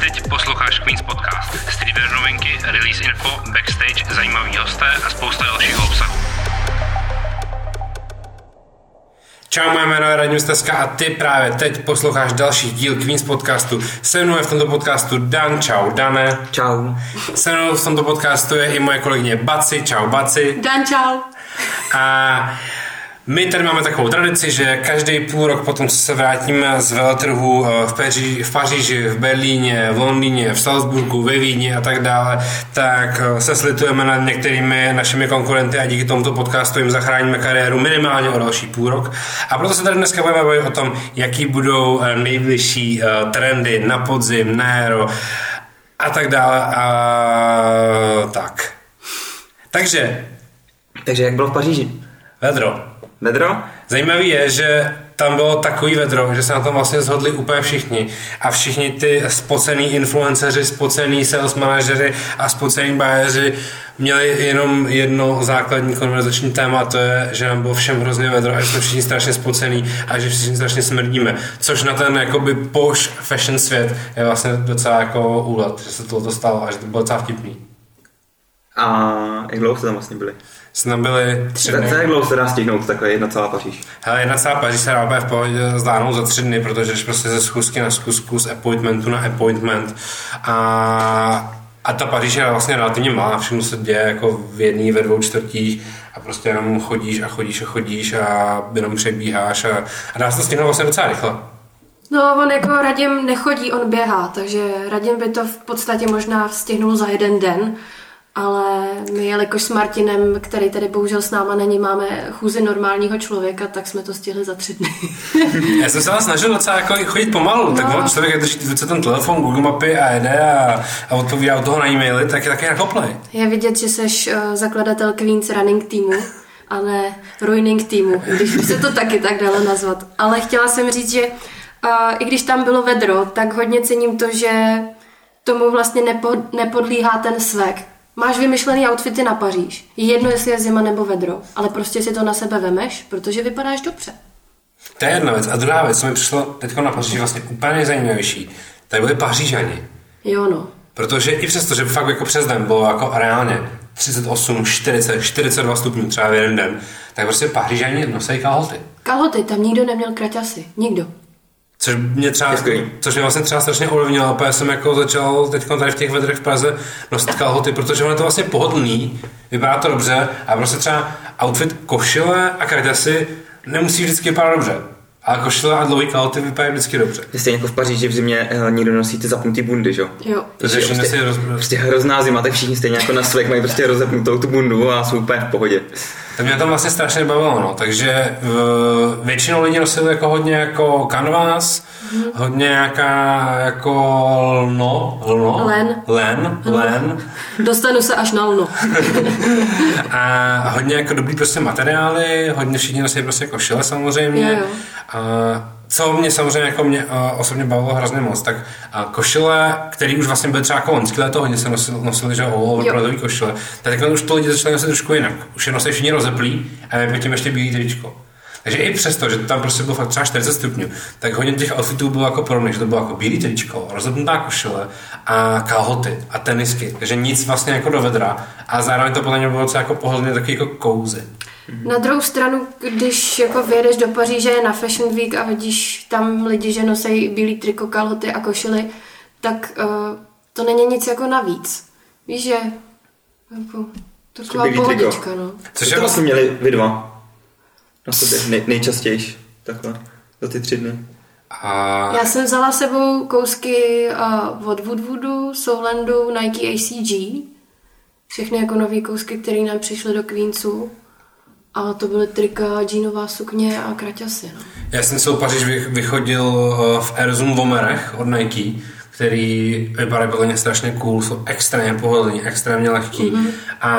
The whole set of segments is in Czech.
Teď posloucháš Queen's Podcast. Streetwear novinky, release info, backstage, zajímavý hosté a spousta dalšího obsahu. Čau, moje jméno je Radim Steska a ty právě teď posloucháš další díl Queens podcastu. Se mnou je v tomto podcastu Dan, čau Dane. Čau. Se mnou v tomto podcastu je i moje kolegyně Baci, čau Baci. Dan, čau. A my tady máme takovou tradici, že každý půl rok potom, co se vrátíme z veletrhu eh, v, Peří, v Paříži, v Berlíně, v Londýně, v Salzburgu, ve Vídni a tak dále, tak eh, se slitujeme nad některými našimi konkurenty a díky tomuto podcastu jim zachráníme kariéru minimálně o další půl rok. A proto se tady dneska budeme bavit o tom, jaký budou eh, nejbližší trendy na podzim, na jaro a tak dále a tak. Takže. Takže jak bylo v Paříži? Vedro. Vedro? Zajímavý je, že tam bylo takový vedro, že se na tom vlastně zhodli úplně všichni. A všichni ty spocený influenceři, spocený sales manažery a spocený bajeři měli jenom jedno základní konverzační téma, to je, že nám bylo všem hrozně vedro a že jsme všichni strašně spocený a že všichni strašně smrdíme. Což na ten jakoby poš fashion svět je vlastně docela jako úlet, že se to stalo a že to bylo docela vtipný. A jak dlouho jste tam vlastně byli? Jsme tam byli tři dny. Za jak dlouho se dá stihnout takové jedna celá Paříž? Hele, jedna celá Paříž se dá v pohodě zdáhnout za tři dny, protože jdeš prostě ze schůzky na schůzku, z appointmentu na appointment. A a ta Paříž je vlastně relativně malá, všechno se děje jako v jedné, ve dvou čtvrtích a prostě jenom chodíš a chodíš a chodíš a jenom přebíháš a, a dá se to stihnout vlastně docela rychle. No, on jako Radim nechodí, on běhá, takže Radim by to v podstatě možná stihnul za jeden den, ale my, jelikož s Martinem, který tady bohužel s náma není, máme chůzi normálního člověka, tak jsme to stihli za tři dny. Já jsem se vás snažil docela jako chodit pomalu, no. tak on člověk drží ten telefon, Google mapy a jede a, a odpovídá od toho na e-maily, tak je taky nakoplej. Je vidět, že jsi uh, zakladatel Queens Running týmu a ne Ruining týmu, když by se to taky tak dalo nazvat. Ale chtěla jsem říct, že uh, i když tam bylo vedro, tak hodně cením to, že tomu vlastně nepo, nepodlíhá ten svek Máš vymyšlený outfity na Paříž. Je jedno, jestli je zima nebo vedro, ale prostě si to na sebe vemeš, protože vypadáš dobře. To je jedna věc. A druhá věc, co mi přišlo teď na Paříži vlastně úplně nejzajímavější, tak byly Pařížani. Jo, no. Protože i přesto, že fakt jako přes den bylo jako reálně 38, 40, 42 stupňů třeba v jeden den, tak prostě Pařížani nosí kalhoty. Kalhoty, tam nikdo neměl kraťasy. Nikdo. Což mě třeba, což mě vlastně třeba strašně ovlivnilo, a já jsem jako začal teď tady v těch vedrech v Praze nosit kalhoty, protože ono je to vlastně pohodlný, vypadá to dobře a prostě třeba outfit košile a kraťasy nemusí vždycky vypadat dobře. Ale košile a dlouhý kalhoty vypadají vždycky dobře. Stejně jako v Paříži v zimě uh, nikdo nosí ty zapnutý bundy, že? Jo. Protože prostě, prostě, roz... prostě hrozná zima, tak všichni stejně jako na svek mají prostě rozepnutou tu bundu a jsou úplně v pohodě. To mě tam vlastně strašně bavilo, no. Takže v, většinou lidi nosili jako hodně jako kanvas, mm. hodně nějaká jako lno, lno? Len. Len, len. Dostanu se až na lno. a hodně jako dobrý prostě materiály, hodně všichni nosili prostě košile samozřejmě. Jo, jo. A co mě samozřejmě jako mě uh, osobně bavilo hrozně moc, tak uh, košile, který už vlastně byly třeba jako loňský léto, hodně se nosili, nosili že overprodový košile, tak teď už to lidi začali nosit trošku jinak. Už je nosí všichni rozeplí a je tím ještě bílý tričko. Takže i přesto, že tam prostě bylo fakt třeba 40 stupňů, tak hodně těch outfitů bylo jako podobných, že to bylo jako bílý tričko, rozepnutá košile a kalhoty a tenisky. Takže nic vlastně jako do vedra a zároveň to podle mě bylo jako pohodlně taky jako kouzy. Na druhou stranu, když jako vyjedeš do Paříže na Fashion Week a vidíš tam lidi, že nosí bílý triko, kalhoty a košily, tak uh, to není nic jako navíc. Víš, že jako, taková pohodička, no. Což to vlastně měli vy dva na sobě nej, nejčastěji takhle za ty tři dny. A... Já jsem vzala sebou kousky uh, od Woodwoodu, Soulandu, Nike ACG. Všechny jako nové kousky, které nám přišly do Queensu. A to byly trika, džínová sukně a kraťasy. No. Já jsem se Paříž vychodil v Air Zoom Vomerech od Nike, který vypadají podle mě strašně cool, jsou extrémně pohodlní, extrémně lehký. Mm-hmm. A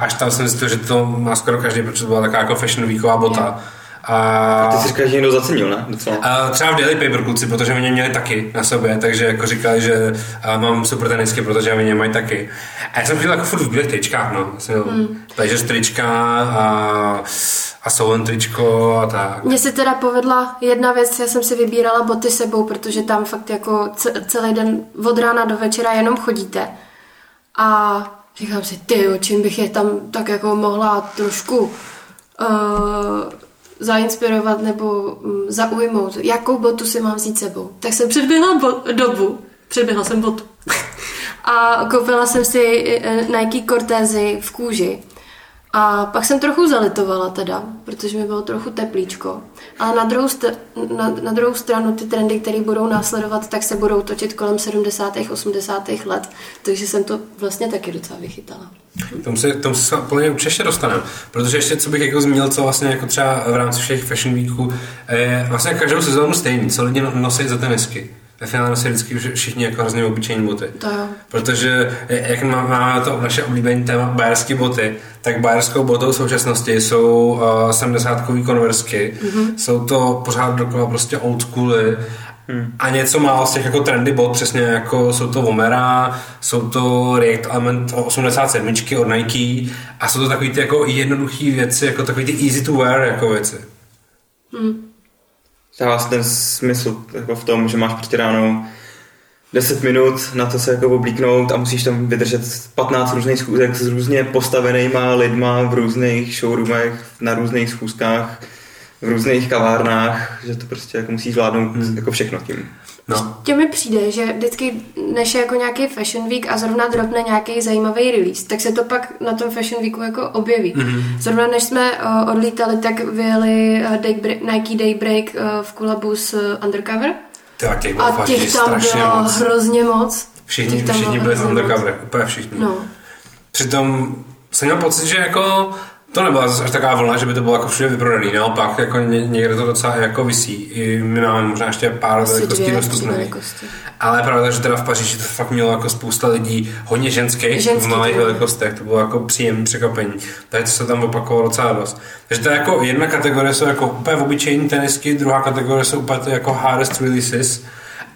až tam jsem zjistil, že to má skoro každý, protože to byla taková jako fashion weeková bota. Yeah. A... a ty si říkáš, že někdo zacenil, ne? Docela. A třeba v Daily Paper kluci, protože mě měli taky na sobě, takže jako říkali, že mám super tenisky, protože mě mají taky. A já jsem chtěl jako furt v bílých tričkách, no. Jsem mm. takže trička a, a A jsou len tričko a tak. Mně se teda povedla jedna věc, já jsem si vybírala boty sebou, protože tam fakt jako ce- celý den od rána do večera jenom chodíte. A říkám si, ty, čím bych je tam tak jako mohla trošku uh, zainspirovat nebo um, zaujmout. Jakou botu si mám vzít sebou? Tak jsem předběhla bo- dobu, předběhla jsem botu. A koupila jsem si eh, Nike Cortézy v kůži. A pak jsem trochu zalitovala teda, protože mi bylo trochu teplíčko. Ale na druhou, st- na, na druhou stranu ty trendy, které budou následovat, tak se budou točit kolem 70. 80. let. Takže jsem to vlastně taky docela vychytala. K tomu se, tomu se úplně určitě dostaneme. Protože ještě, co bych jako zmínil, co vlastně jako třeba v rámci všech Fashion Weeků, je vlastně každou sezónu stejný, co lidi no- nosí za tenisky. Ve finále nosí vždycky už všichni jako hrozně obyčejní boty. To jo. Protože jak má- máme to naše oblíbené téma bajerské boty, tak bajerskou botou v současnosti jsou uh, 70 konversky. Mm-hmm. Jsou to pořád dokola prostě old schooly. Hmm. A něco málo z těch jako trendy bot, přesně jako jsou to Vomera, jsou to React Element 87 od Nike a jsou to takový ty jako jednoduché věci, jako takový ty easy to wear jako věci. Dává se ten smysl jako v tom, že máš prostě ráno 10 minut na to se jako oblíknout a musíš tam vydržet 15 různých schůzek s různě postavenýma lidma v různých showroomech, na různých schůzkách, v různých kavárnách, že to prostě jako musíš zvládnout hmm. jako všechno tím. No. Tě mi přijde, že vždycky, než je jako nějaký Fashion Week a zrovna dropne nějaký zajímavý release, tak se to pak na tom Fashion Weeku jako objeví. Mm-hmm. Zrovna než jsme uh, odlítali, tak vyjeli uh, Daybreak, Nike Daybreak uh, v kolabu s uh, Undercover. Tak těch A těch tam bylo moc. hrozně moc. Všichni, všichni byli v hrozně moc. undercover, úplně všichni. No. Přitom jsem měl pocit, že jako to nebyla zase až taková vlna, že by to bylo jako všude vyprodaný, naopak jako ně, někde to docela jako visí. I my máme možná ještě pár velikostí dostupných. Ale pravda, že teda v Paříži to fakt mělo jako spousta lidí, hodně ženských Ženský, v malých to velikostech, to bylo jako příjemné překvapení. Takže to se tam opakovalo docela dost. Takže to je jako jedna kategorie jsou jako úplně obyčejní tenisky, druhá kategorie jsou úplně ty jako hardest releases.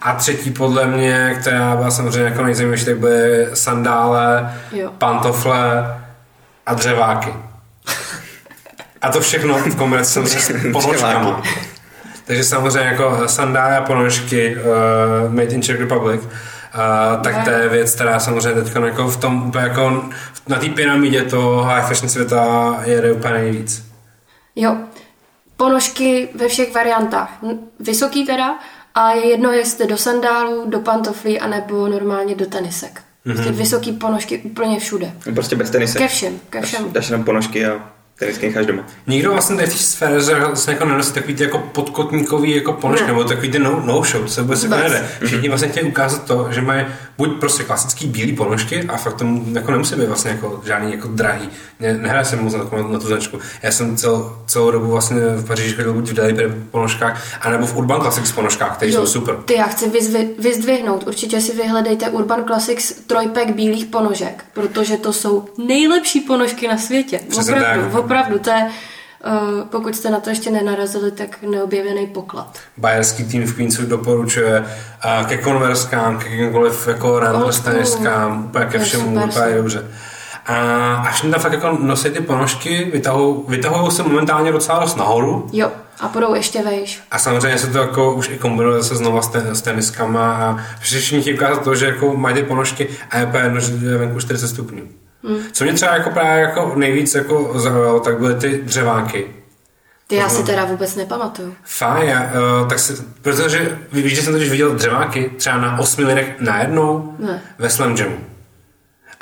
A třetí podle mě, která byla samozřejmě jako nejzajímavější, tak byly sandále, Jo. pantofle a dřeváky. A to všechno v kombinaci samozřejmě s ponožkama. Takže samozřejmě jako sandály a ponožky uh, Made in Czech Republic, uh, tak to je věc, která samozřejmě teď jako v tom úplně jako na té pyramidě toho high fashion světa jede úplně nejvíc. Jo, ponožky ve všech variantách. Vysoký teda, a je jedno, jestli do sandálů, do pantoflí, anebo normálně do tenisek. Prostě Mhm. vysoký ponožky úplně všude. Prostě bez tenise. Ke všem, ke Dáš, všemu. dáš jenom ponožky a tenisky necháš doma. Nikdo vlastně tady v té sféře vlastně jako nenosí takový ty jako podkotníkový jako ponožky, Ne. nebo takový ty no, no show, to se vůbec jako nejde. Všichni vlastně chtějí ukázat to, že mají buď prostě klasický bílý ponožky a fakt tomu jako nemusí být vlastně jako žádný jako drahý. Ne, nehraje se moc na, takovou- na tu značku. Já jsem cel, celou dobu vlastně v Paříži chodil buď v Deli ponožkách, anebo v Urban Classics ponožkách, které jsou super. Ty já chci vyzvi, vyzdvihnout. Určitě si vyhledejte Urban Classics trojpek bílých ponožek, protože to jsou nejlepší ponožky na světě. Přesně opravdu, tak. opravdu. To je, uh, pokud jste na to ještě nenarazili, tak neobjevený poklad. Bajerský tým v Queensu doporučuje a ke konverskám, ke jakýmkoliv jako school. teniskám, úplně ke To je všemu, úplně dobře. A až tam fakt jako nosí ty ponožky, vytahují vytahují se momentálně docela dost nahoru. Jo, a půjdou ještě vejš. A samozřejmě se to jako už i kombinuje se znova s, ten, s teniskama a všichni chtějí ukázat to, že jako mají ty ponožky a je úplně jedno, že je venku 40 stupňů. Hmm. Co mě třeba jako právě jako nejvíc jako zaujalo, tak byly ty dřeváky. Ty já si teda vůbec nepamatuju. Fajn, já, uh, tak si, protože víš, že jsem totiž viděl dřeváky třeba na osmi lidech najednou Ne. ve Slam Jamu.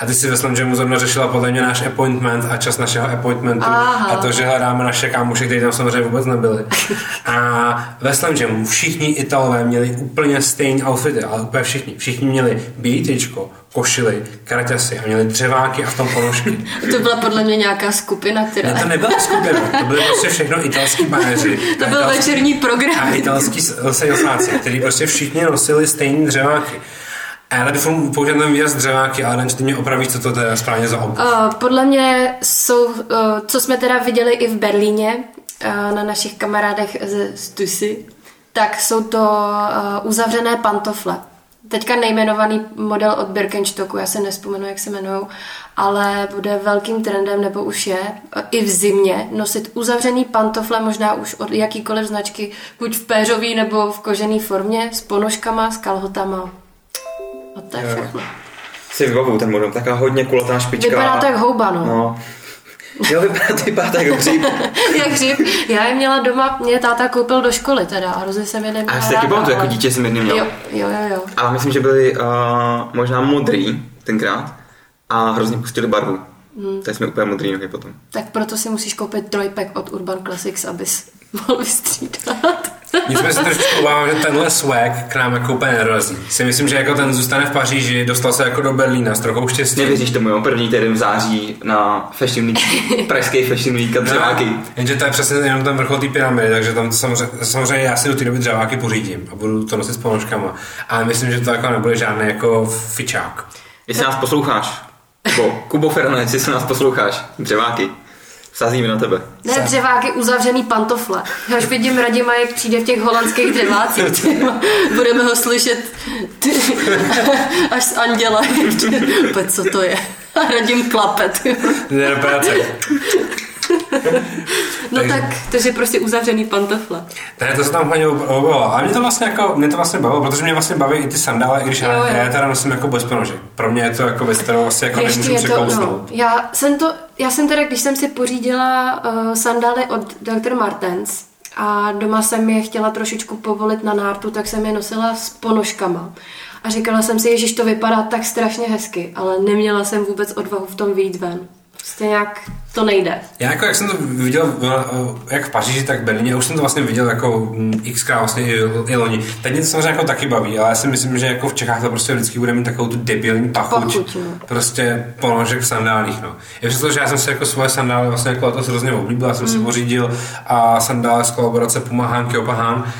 A ty si ve Slam Jamu zrovna řešila podle mě náš appointment a čas našeho appointmentu Aha. a to, že hledáme naše kámoše, kteří tam samozřejmě vůbec nebyli. A ve Slam Jamu všichni Italové měli úplně stejné outfity, ale úplně všichni. Všichni měli bílý tričko, košily, kraťasy a měli dřeváky a v tom ponožky. To byla podle mě nějaká skupina, která... Ne, to nebyla skupina, to byly prostě všechno italský baneři. To A byl italský- večerní a program. italský salesmáci, který prostě všichni nosili stejný dřeváky. A já furt používám ten výraz dřeváky, ale nevím, ty mě opravíš, co to je správně za obu. Uh, podle mě jsou, uh, co jsme teda viděli i v Berlíně uh, na našich kamarádech ze Stusy, tak jsou to uh, uzavřené pantofle. teďka nejmenovaný model od Birkenstocku, já se nespomenu, jak se jmenují, ale bude velkým trendem, nebo už je, i v zimě, nosit uzavřený pantofle, možná už od jakýkoliv značky, buď v péřový nebo v kožený formě, s ponožkama, s kalhotama. A to je Jo. všechno. Si vybavuju ten model, taká hodně kulatá špička. Vypadá to jak houba, no. No. Jo, vypadá to, vypadá to jako hříb. jak hřib. Já je měla doma, mě táta koupil do školy teda, a hrozně jsem je A neměla já si taky pamatuju, jako ale- dítě jsem jedný měl. Jo, jo, jo, jo. A myslím, že byli uh, možná modrý tenkrát a hrozně pustili barvu. Hmm. Tak jsme úplně modrý nohy potom. Tak proto si musíš koupit trojpack od Urban Classics, abys mohl vystřídat. Nicméně se trošičku obávám, že tenhle swag k nám jako úplně nedorazí. Si myslím, že jako ten zůstane v Paříži, dostal se jako do Berlína s trochou štěstí. Nevěříš tomu, jo? První týden v září na Fashion Week, pražský Fashion Week a dřeváky. No, jenže to je přesně jenom ten vrchol té pyramidy, takže tam samozřejmě, samozřejmě já si do té doby dřeváky pořídím a budu to nosit s ponožkama. Ale myslím, že to jako nebude žádný jako fičák. Jestli nás posloucháš, Kubo, Kubo Fernandez, jestli nás posloucháš, dřeváky, sázíme na tebe. Ne, dřeváky uzavřený pantofle. Já už vidím Radima, jak přijde v těch holandských dřevácích. Budeme ho slyšet ty, až z anděla. Pojď, co to je? A Radim klape. ty jo. Jde do práce. No Takže- tak, takže prostě uzavřený pantofle. Ne, to se tam hodně objevilo. Ale mě to vlastně jako, mě to vlastně bavilo, protože mě vlastně baví i ty sandále, i když já, Jo, já je teda nosím jako bez ponožek. Pro mě je to jako věc, kterou vlastně jako Ještě nemůžu je to, no, překousnout. já jsem to, já jsem teda, když jsem si pořídila uh, sandály od Dr. Martens a doma jsem je chtěla trošičku povolit na nártu, tak jsem je nosila s ponožkama. A říkala jsem si, že to vypadá tak strašně hezky, ale neměla jsem vůbec odvahu v tom výjít ven. Prostě nějak to nejde. Já jako, jak jsem to viděl, jak v Paříži, tak v Berlíně, už jsem to vlastně viděl jako mm, xkrát vlastně i, i loni. Teď mě to samozřejmě jako taky baví, ale já si myslím, že jako v Čechách to prostě vždycky bude mít takovou tu debilní pachuť. Pachuť, no. Prostě ponožek v sandálích, no. Je přesto, že já jsem si jako svoje sandály vlastně jako letos hrozně oblíbil, já jsem Mm. si pořídil a sandály z kolaborace Puma Hanky Opahán.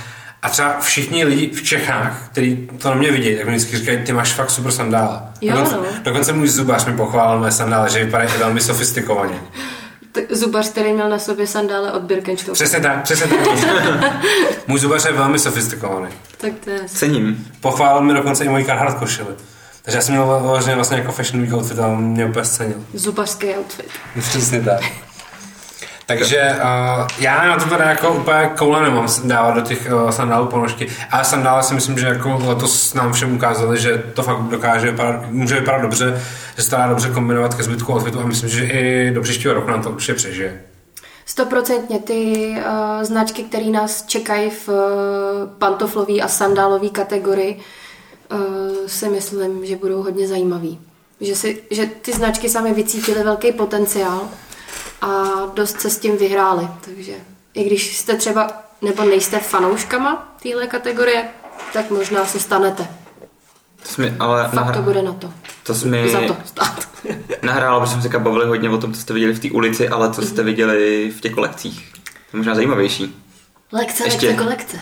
A třeba všichni lidi v Čechách, kteří to na mě vidí, tak mi vždycky říkají, ty máš fakt super sandále. Jo, dokonce, no. dokonce můj zubař mi pochválil mé sandále, že vypadají velmi sofistikovaně. T- Zubař, který měl na sobě sandále od Birkenstocku. Přesně tak, přesně tak. Můj zubař je velmi sofistikovaný. Tak to je... Cením. Pochválil mi dokonce i moji Carhartt košili. Takže já jsem měl vlastně, vlastně jako fashion week outfit a on mě úplně scenil. Zubařský outfit. Přesně tak. Takže uh, já na to teda jako úplně koule nemám dávat do těch uh, sandálů ponožky, ale sandály si myslím, že jako letos nám všem ukázali, že to fakt dokáže vypadat, může vypadat dobře, že se dá dobře kombinovat ke zbytku outfitu a myslím, že i do příštího roku nám to určitě přežije. Stoprocentně ty uh, značky, které nás čekají v uh, pantoflové a sandálové kategorii, uh, si myslím, že budou hodně zajímavý. Že, si, že ty značky sami vycítily velký potenciál a dost se s tím vyhráli. Takže i když jste třeba, nebo nejste fanouškama téhle kategorie, tak možná se stanete. To jsme, ale Fakt to nahr- bude na to. to jsme Za to stát. nahrálo, protože jsme se bavili hodně o tom, co jste viděli v té ulici, ale co jste viděli v těch kolekcích. To je možná zajímavější. Lekce, Ještě. lekce, kolekce.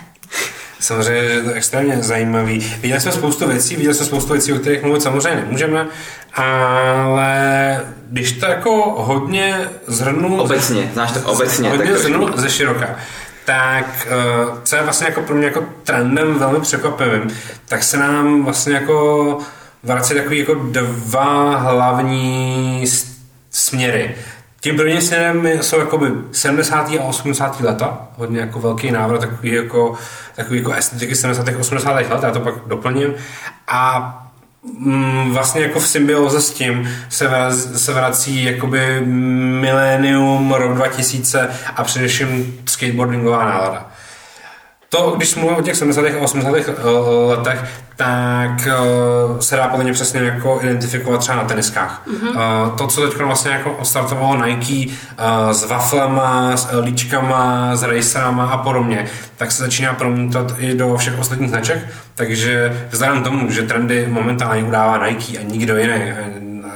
Samozřejmě, že je to extrémně zajímavý. Viděli jsme spoustu věcí, viděli jsme spoustu věcí, o kterých mluvit samozřejmě nemůžeme, ale když to jako hodně zhrnu... Obecně, znáš to obecně. hodně tak zhrnu ze široka, tak eh, co je vlastně jako pro mě jako trendem velmi překvapivým, tak se nám vlastně jako vrací takový jako dva hlavní směry. Tím prvním směrem jsou jakoby 70. a 80. leta, hodně jako velký návrat takový jako, takový jako estetiky 70. a 80. let, já to pak doplním. A mm, vlastně jako v symbioze s tím se, vraz, se vrací jakoby milénium, rok 2000 a především skateboardingová nálada. To, když mluvím o těch 70. a 80. letech, tak uh, se dá podle mě přesně jako identifikovat třeba na teniskách. Mm-hmm. Uh, to, co teď vlastně jako odstartovalo Nike uh, s waflema, s líčkama, s racerama a podobně, tak se začíná promítat i do všech ostatních značek, takže vzhledem tomu, že trendy momentálně udává Nike a nikdo jiný,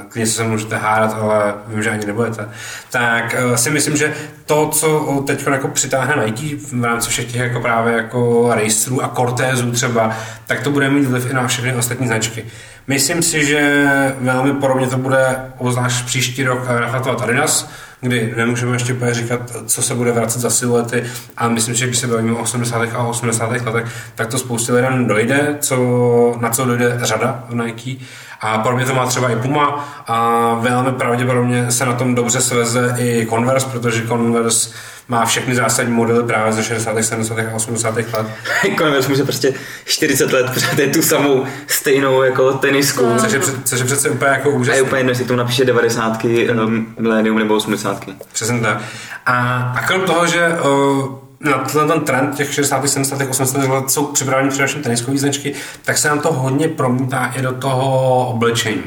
klidně se můžete hádat, ale vím, že ani nebudete, tak uh, si myslím, že to, co teď jako přitáhne Nike v rámci všech těch jako právě jako racerů a Cortezů třeba, tak to bude mít vliv i na všechny ostatní značky. Myslím si, že velmi podobně to bude obzvlášť příští rok reflektovat Adidas, kdy nemůžeme ještě úplně říkat, co se bude vracet za siluety, a myslím, že když se bavíme o 80. a 80. letech, tak to spoustě lidem dojde, co, na co dojde řada v Nike. A pro mě to má třeba i Puma a velmi pravděpodobně se na tom dobře sveze i Converse, protože Converse má všechny zásadní modely právě ze 60., 70. a 80. let. Converse může prostě 40 let pořád je tu samou stejnou jako tenisku. No. Což je, před- což je přece úplně jako A úžasné. je úplně jedno, jestli tomu napíše 90, um, milénium nebo 80. Přesně tak. A, a krom toho, že uh, na tenhle ten trend těch 60., 70., 80. let jsou připraveni především teniskové značky, tak se nám to hodně promítá i do toho oblečení.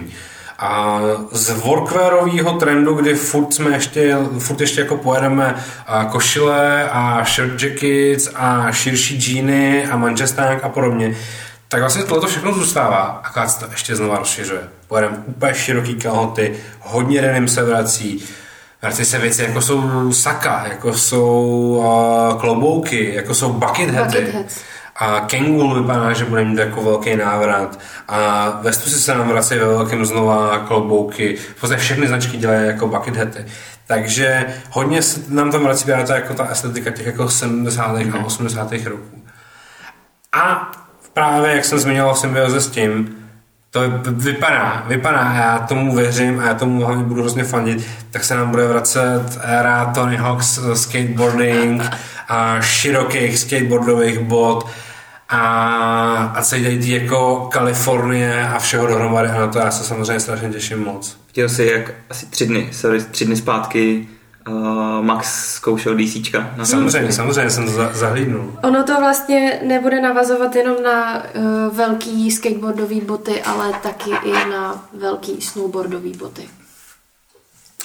A z workwearového trendu, kdy furt jsme ještě, furt ještě jako pojedeme a košile a shirt jackets a širší džíny a manchesták a podobně, tak vlastně tohle všechno zůstává, akorát se to ještě znova rozšiřuje. Pojedeme úplně široký kalhoty, hodně denim se vrací, vrací se věci, jako jsou saka, jako jsou uh, klobouky, jako jsou bucket. Bucket. A Kangol vypadá, že bude mít jako velký návrat. A Vestusy se nám vrací ve velkém znova klobouky. V podstatě všechny značky dělají jako bucket haty. Takže hodně se nám tam vrací ta, jako ta estetika těch jako 70. a 80. roků. A právě, jak jsem zmiňoval v symbioze s tím, to vypadá, vypadá, a já tomu věřím a já tomu hlavně budu hrozně fandit, tak se nám bude vracet éra Tony Hawk's skateboarding a širokých skateboardových bod a, a celý ty jako Kalifornie a všeho dohromady a na to já se samozřejmě strašně těším moc. Viděl jsi, jak asi tři dny, sorry, tři dny zpátky uh, Max zkoušel DCčka. Na Samozřejmě, samozřejmě jsem to za, zahlídnul. Ono to vlastně nebude navazovat jenom na uh, velký skateboardové boty, ale taky i na velký snowboardové boty.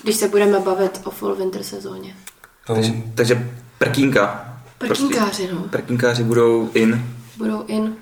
Když se budeme bavit o fall winter sezóně. Takže, takže prkínka. Prkínkáři, no. Prkínkáři budou in. Budou in.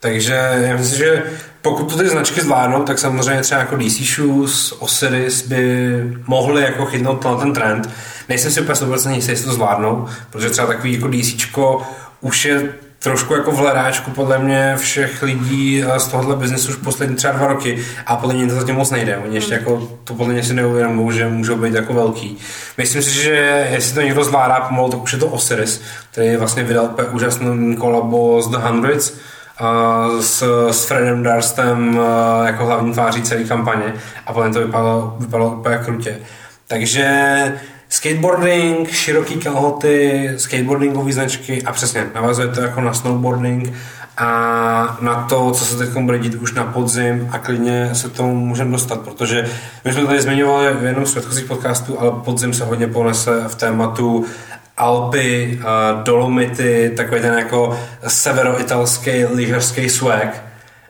Takže já myslím, že pokud to ty značky zvládnou, tak samozřejmě třeba jako DC Shoes, Osiris by mohli jako chytnout na ten trend. Nejsem si úplně 100% jistý, jestli to zvládnou, protože třeba takový jako DCčko už je trošku jako v hledáčku podle mě všech lidí eh, z tohohle biznesu už poslední třeba dva roky a podle mě to zatím moc nejde. Oni ještě jako to podle mě si neuvědomují, že můžou být jako velký. Myslím si, že jestli to někdo zvládá pomalu, tak už je to Osiris, který vlastně vydal úžasný kolabo z The Hundreds, uh, s, s Fredem Darstem uh, jako hlavní tváří celé kampaně a potom to vypadalo, vypadalo úplně krutě. Takže skateboarding, široký kalhoty, skateboardingové značky a přesně navazuje to jako na snowboarding a na to, co se teď bude dít už na podzim a klidně se tomu můžeme dostat, protože my jsme tady zmiňovali v jednom z předchozích podcastů, ale podzim se hodně ponese v tématu Alpy, a Dolomity, takový ten jako severoitalský lyžařský swag.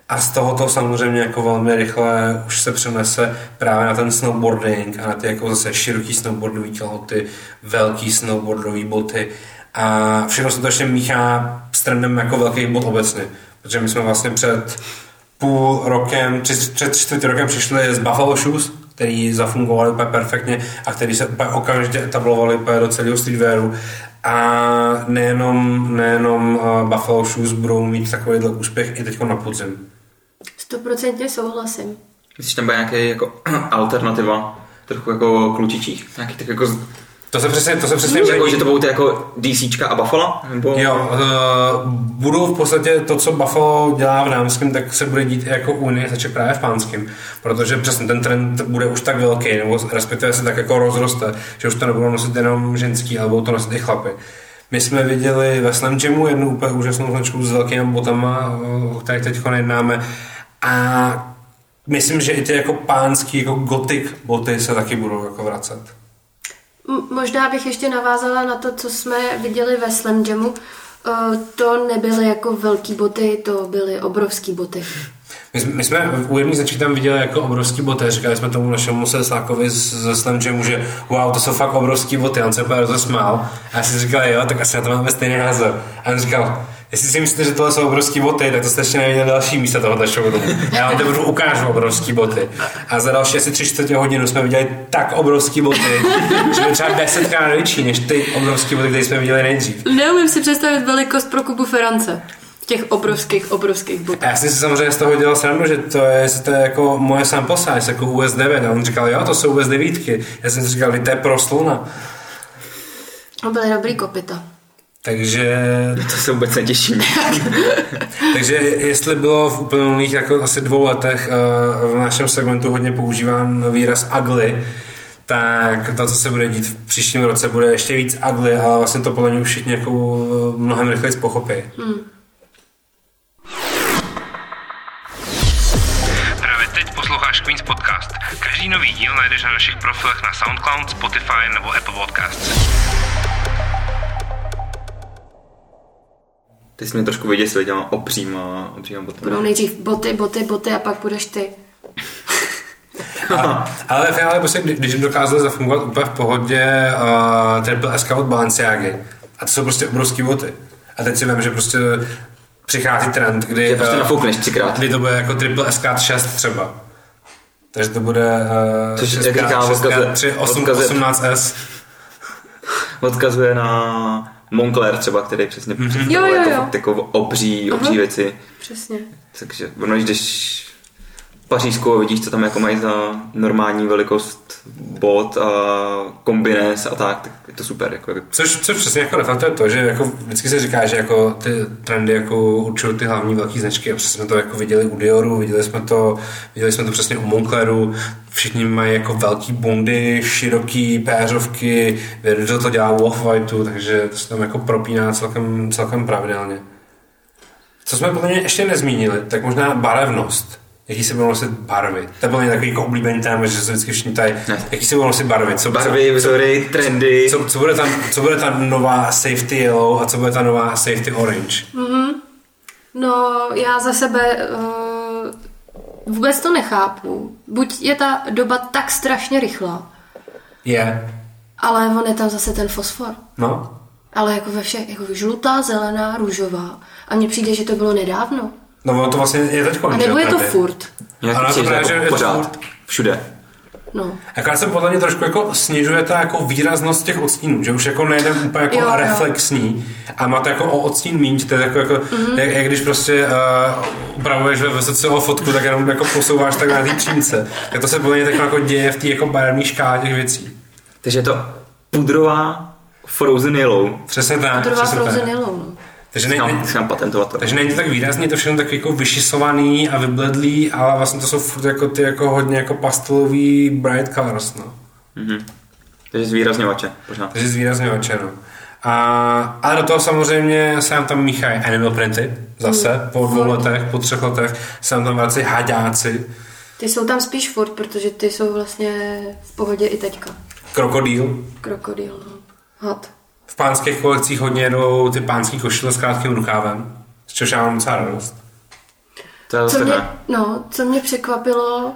A z tohoto samozřejmě jako velmi rychle už se přenese právě na ten snowboarding a na ty jako zase široký snowboardový kalhoty, velký snowboardový boty. A všechno se to ještě míchá s trendem jako velkých bot obecně. Protože my jsme vlastně před půl rokem, před, před čtvrt rokem přišli z Buffalo Shoes, který zafungovali úplně perfektně a který se úplně okamžitě etablovali úplně do celého streetwearu. A nejenom, nejenom uh, Buffalo Shoes budou mít takovýhle úspěch i teď na podzim. Stoprocentně souhlasím. Myslíš, tam bude nějaký jako alternativa, trochu jako klučičích, nějaký tak jako, To se přesně, to se přesně jako že to budou ty jako DCčka a Buffalo? Nebo... Jo, uh, budou v podstatě to, co Buffalo dělá v dámském, tak se bude dít i jako Unie, začne právě v pánském, protože přesně ten trend bude už tak velký, nebo respektive se tak jako rozroste, že už to nebudou nosit jenom ženský, ale budou to nosit i chlapy. My jsme viděli ve Slam Jamu jednu úplně úžasnou značku s velkými botama, o kterých teď jednáme. A myslím, že i ty jako pánský, jako gothic boty se taky budou jako vracet. Možná bych ještě navázala na to, co jsme viděli ve Slam Jamu. Uh, to nebyly jako velký boty, to byly obrovský boty. My, jsme- my jsme u jedné značky tam viděli jako obrovský boty, říkali jsme tomu našemu seslákovi z- ze Slam Jamu, že wow, to jsou fakt obrovský boty, on se úplně rozesmál. A já si říkal, jo, tak asi na to máme stejný názor. A on říkal, jestli si myslíte, že tohle jsou obrovský boty, tak to jste ještě neviděli další místa tohoto showroomu. Já vám teprve ukážu obrovský boty. A za další asi tři čtvrtě hodinu jsme viděli tak obrovský boty, že byly třeba desetkrát větší než ty obrovský boty, které jsme viděli nejdřív. Neumím si představit velikost pro Kubu Ferance. těch obrovských, obrovských botách. A já jsem si samozřejmě z toho dělal srandu, že to je, že to je jako moje sample size, jako US 9. A on říkal, jo, to jsou US 9. Já jsem si říkal, to je pro slona. To byly dobrý kopita. Takže, To se vůbec netěším. takže jestli bylo v uplynulých jako asi dvou letech uh, v našem segmentu hodně používán výraz ugly, tak to, co se bude dít v příštím roce, bude ještě víc ugly, ale vlastně to podle mě už všichni jako uh, mnohem rychleji pochopí. Právě teď posloucháš Queen's Podcast. Každý nový díl najdeš na našich profilech na SoundCloud, Spotify nebo Apple Podcasts. Ty jsi mě trošku vyděsil těma opříma, opříma Budou botama. nejdřív boty, boty, boty a pak budeš ty. A, ale ve finále prostě, kdy- když dokázali zafungovat úplně v pohodě uh, Triple SK od Balenciagy, a to jsou prostě obrovský boty. A teď si vím, že prostě přichází trend, kdy, Že prostě nafoukneš třikrát. kdy to bude jako Triple SK 6 třeba. Takže to bude uh, Což, jak říká, odkazuje- 3, 8, odkazuje- 18S. Odkazuje na Moncler třeba, který přesně Mhm. mm-hmm. Jo, jo, jako, jo. fakt jako obří, obří věci. Přesně. Takže ono, když Pařížskou vidíš, co tam jako mají za normální velikost bot a kombines a tak, tak je to super. Jako, Což, což přesně jako reflektuje to, že jako vždycky se říká, že jako ty trendy jako určují ty hlavní velké značky a přesně jsme to jako viděli u Dioru, viděli jsme to, viděli jsme to přesně u Moncleru, všichni mají jako velký bundy, široký péřovky, Virgil to dělá u Off-Whiteu, takže to se tam jako propíná celkem, celkem pravidelně. Co jsme podle mě ještě nezmínili, tak možná barevnost. Jaký se budou nosit barvy? To mě takový jako oblíbený téma, že se vždycky všichni tady, jaký se budou nosit barvy. Co, Barvy, vzory, trendy. co, co, bude tam, co bude ta nová safety yellow a co bude ta nová safety orange? No, já za sebe uh, vůbec to nechápu. Buď je ta doba tak strašně rychlá, Je. ale on je tam zase ten fosfor. No. Ale jako ve všech, jako žlutá, zelená, růžová. A mně přijde, že to bylo nedávno. No ono to vlastně je teď A nebo je to furt. Nějak Ano, to právě, že jako je to pořád. furt. Všude. No. Akorát se podle mě trošku jako snižuje ta jako výraznost těch odstínů, že už jako nejde úplně jako Jo, jo. reflexní a má to jako o odstín míň, to je jako, jako Mhm. jak, jak, když prostě uh, upravuješ ve VSCO fotku, tak jenom jako posouváš tak na té čínce. Tak to se podle mě tak jako děje v té jako barevné škále těch věcí. Takže je to pudrová frozen yellow. Přesně tak. To dva přesně tak. Frozen Yellow, no. Takže ne, Chám, ne, chám patentovat to. Takže není to tak výrazný, je to všechno tak jako vyšisovaný a vybledlý, ale vlastně to jsou furt jako ty jako hodně jako pastelový bright colors, no. Mhm. Takže zvýrazňovače, pořád. Takže zvýrazňovače, no. A, ale do toho samozřejmě se nám tam míchají animal printy, zase, po dvou letech, po třech letech, se nám tam vrací haďáci, Ty jsou tam spíš furt, protože ty jsou vlastně v pohodě i teďka. krokodýl. Krokodýl, no. Had. V pánských kolekcích hodně jedou ty pánský košile s krátkým rukávem, z čehož já mám docela radost. To je Co mě, no, co mě překvapilo,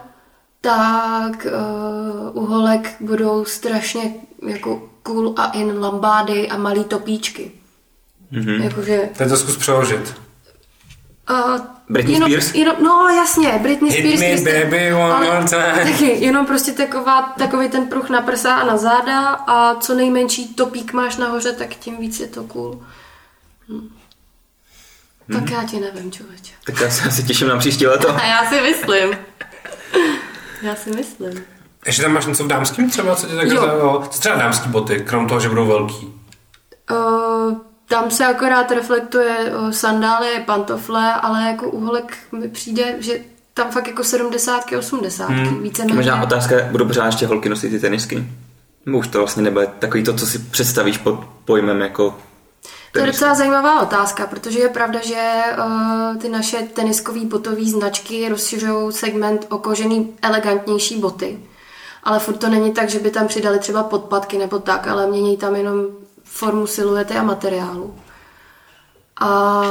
tak uh, u holek budou strašně jako cool a in lambády a malý topíčky. Mm-hmm. Jakože... Teď to zkus přeložit. Uh, Britney jenom, Spears? Jenom, no jasně, Britney Hit Spears. me, Kristen- baby, one ale more time. Taky, jenom prostě taková, takový ten pruh na prsa a na záda a co nejmenší topík máš nahoře, tak tím víc je to cool. Hm. Tak já ti nevím, člověče. Tak já se asi těším na příští leto. A já si myslím. Já si myslím. Ještě tam máš něco v dámském třeba, co tě tak zaujalo? Co třeba dámský boty, krom toho, že budou velký? Uh, tam se akorát reflektuje sandály, pantofle, ale jako u holek mi přijde, že tam fakt jako 70 80 hmm. více Možná otázka, budou pořád ještě holky nosit ty tenisky? Nebo už to vlastně nebude takový to, co si představíš pod pojmem jako To je docela zajímavá otázka, protože je pravda, že uh, ty naše teniskové botové značky rozšiřují segment o kožený elegantnější boty. Ale furt to není tak, že by tam přidali třeba podpatky nebo tak, ale mění tam jenom formu siluety a materiálu. A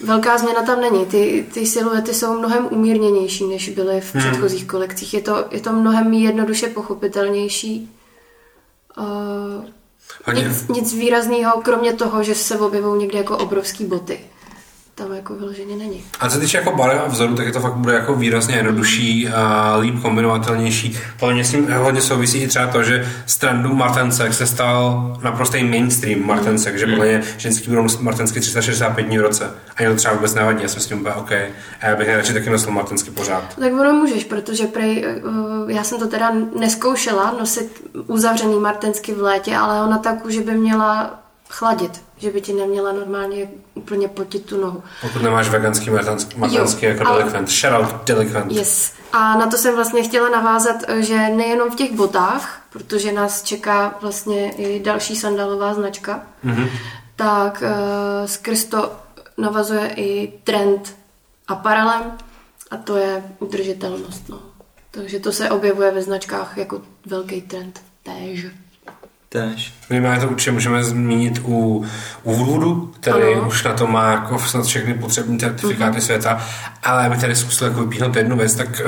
velká změna tam není. Ty, ty siluety jsou mnohem umírněnější, než byly v předchozích kolekcích. Je to, je to mnohem jednoduše pochopitelnější. Uh, nic, nic výrazného, kromě toho, že se objevují někde jako obrovský boty. Tam jako vyloženě není. A co se týče jako barev a vzoru, tak je to fakt bude jako výrazně jednodušší a líp kombinovatelnější. Hlavně s tím hodně souvisí i třeba to, že z trendu Martensek se stal naprostý mainstream Martensek, že podle mě ženský budou Martensky 365 dní v roce. A to třeba vůbec nevadí, já jsem s tím úplně OK. A já bych nejradši taky nosil Martensky pořád. Tak ono můžeš, protože prej, uh, já jsem to teda neskoušela nosit uzavřený martensky v létě, ale ona ta kůže by měla chladit, že by ti neměla normálně úplně potit tu nohu. Pokud nemáš veganský martensky jako ale- delikvent. Shoutout delikvent. Yes. A na to jsem vlastně chtěla navázat, že nejenom v těch botách, protože nás čeká vlastně i další sandalová značka, mm-hmm. tak uh, skrz to navazuje i trend aparelem a to je udržitelnost. No. Takže to se objevuje ve značkách jako velký trend též. Tež. Minimálně to určitě můžeme zmínit u, u Voodu, který Ano. už na to má jako snad všechny potřebné certifikáty Mhm. světa, ale bych tady zkusil jako vypíchnout jednu věc, tak,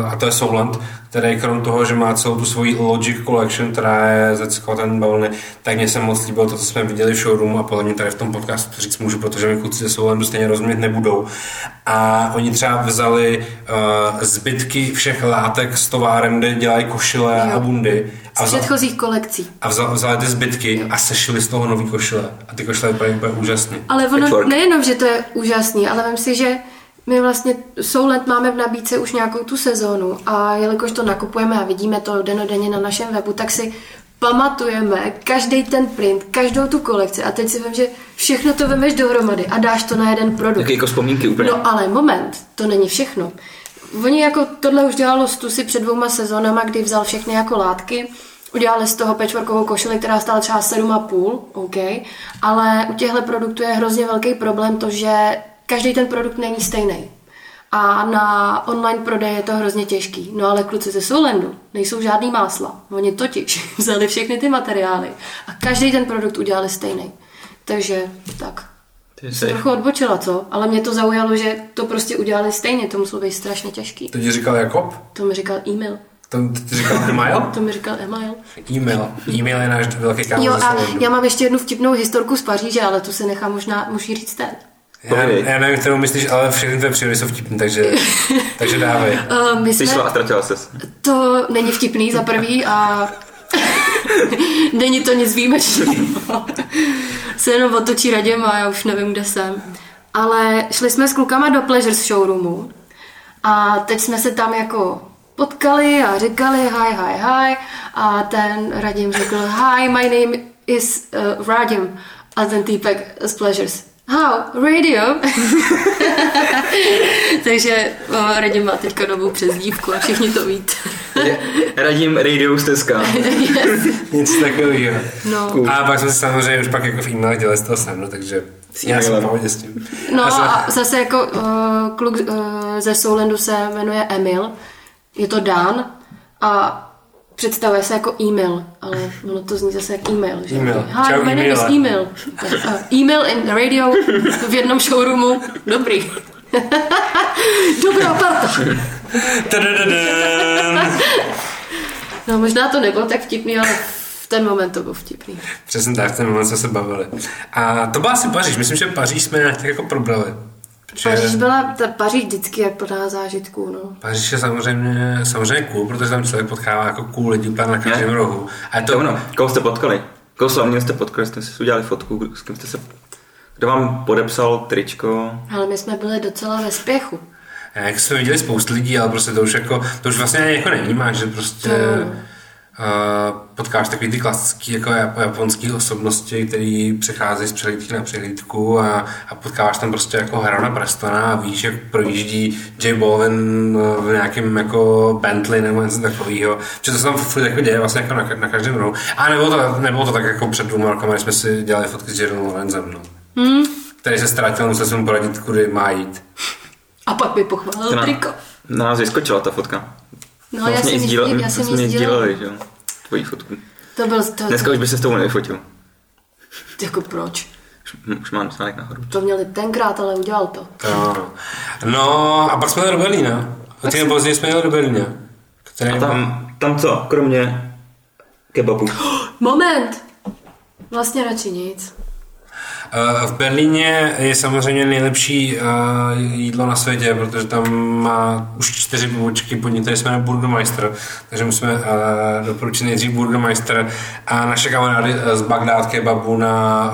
uh, a to je Souland, který krom toho, že má celou tu svoji Logic Collection, která je ze ten bavlny, tak mě se moc líbilo to, co jsme viděli v showroomu a podle mě tady v tom podcastu to říct můžu, protože mi kluci ze Soulandu stejně rozumět nebudou. A oni třeba vzali uh, zbytky všech látek z továren, kde dělají košile a Jo. bundy. A Z vzal- předchozích kolekcí. a vzal, vzali ty zbytky a sešili z toho nový košile. A ty košile vypadají úplně úžasně. Ale ono nejenom, že to je úžasný, ale vím si, že my vlastně Soulent máme v nabídce už nějakou tu sezónu a jelikož to nakupujeme a vidíme to denodenně na našem webu, tak si pamatujeme každý ten print, každou tu kolekci a teď si vím, že všechno to vemeš dohromady a dáš to na jeden produkt. Taky jako vzpomínky úplně. No ale moment, to není všechno. Oni jako tohle už dělalo Stussy před dvouma sezónama, kdy vzal všechny jako látky, udělali z toho patchworkovou košili, která stála třeba 7,5, OK, ale u těchto produktů je hrozně velký problém to, že každý ten produkt není stejný. A na online prodej je to hrozně těžký. No ale kluci ze Soulandu nejsou žádný másla. Oni totiž vzali všechny ty materiály a každý ten produkt udělali stejný. Takže tak. Ty Jsem jsi- trochu odbočila, co? Ale mě to zaujalo, že to prostě udělali stejně, to muselo být strašně těžký. To ti říkal Jakob? To mi říkal e-mail. To ti říkal Email? To mi říkal Email. E-mail. E-mail je náš velký kámo Jo a já mám ještě jednu vtipnou historku z Paříže, ale tu si nechám možná, můžu říct ten. Já, Povídej. já nevím, kterou myslíš, ale všechny tvé příběhy jsou vtipné, takže, takže dávej. Uh, my jsme, šla a ztratila ses. to není vtipný za prvý a není to nic výjimečného. se jenom otočí radím a já už nevím, kde jsem. Ale šli jsme s klukama do Pleasures showroomu a teď jsme se tam jako potkali a říkali hi, hi, hi a ten Radim řekl hi, my name is uh, Radim a ten týpek z Pleasures How? Radio? Takže uh, Radim má teďka novou přezdívku a všichni to víte. Radím Radio Stezka. Nic takového. No. Cool. A pak jsme se samozřejmě už pak jako v e-mailech dělali z toho srandu, takže já jsem pohodě s tím. No A a zase jako uh, kluk uh, ze Soulandu se jmenuje Emil, je to Dan a představuje se jako e-mail, ale ono to zní zase jak e-mail. Že? E-mail. Hi, Čau, my name is e-mail. Uh, e-mail in radio v jednom showroomu. Dobrý. Dobrá parta. No možná to nebylo tak vtipný, ale v ten moment to bylo vtipný. Přesně tak, v ten moment jsme se bavili. A to byla asi Paříž. Myslím, že Paříž jsme nějak tak jako probrali. Protože Paříž byla, ta Paříž vždycky jak plná zážitků, no. Paříž je samozřejmě, samozřejmě cool, protože tam člověk potkává jako cool lidi úplně na každém Ne. rohu. A To to, ono, koho jste potkali? Koho slavně jste potkali, jste si udělali fotku, s kým jste se... Kdo vám podepsal tričko? Ale my jsme byli docela ve spěchu. jak jsme viděli spoustu lidí, ale prostě to už jako, to už vlastně ani jako nevnímáš, že prostě uh, potkáš takový ty klasický jako jap- japonský osobnosti, který přecházejí z přehlídky na přehlídku a, a potkáváš tam prostě jako Herona Prestona a víš, jak projíždí J Balvin eh, v nějakém jako Bentley nebo něco takového. Že to se tam furt jako děje vlastně jako na, na každém rohu. A nebylo to, nebylo to tak jako před dvěma rokama, když jsme si dělali fotky s Jeronem Lorenzem, no. Hmm. Který se ztratil, musel jsem mu poradit, kudy má jít. A pak by pochválil triko. na nás vyskočila ta fotka. No, já jsem sdílel- sdílel, já jsem sdílel. sdíleli, že jo? Tvoji fotku. To byl, to, Dneska už by se s tebou nevyfotil. jako proč? Už, mám stánek nahoru. To měli tenkrát, ale udělal to. To. No a pak jsme do Berlína. A týden později jsme jeli do Berlína. Který A tam, tam co? Kromě kebabu. Moment! Vlastně radši nic. Uh, v Berlíně je samozřejmě nejlepší uh, jídlo na světě, protože tam má už čtyři pobočky podnik, které se jmenuje Burgermeister, takže musíme uh, doporučit nejdřív Burgermeister a naše kamarády z Bagdád kebabu na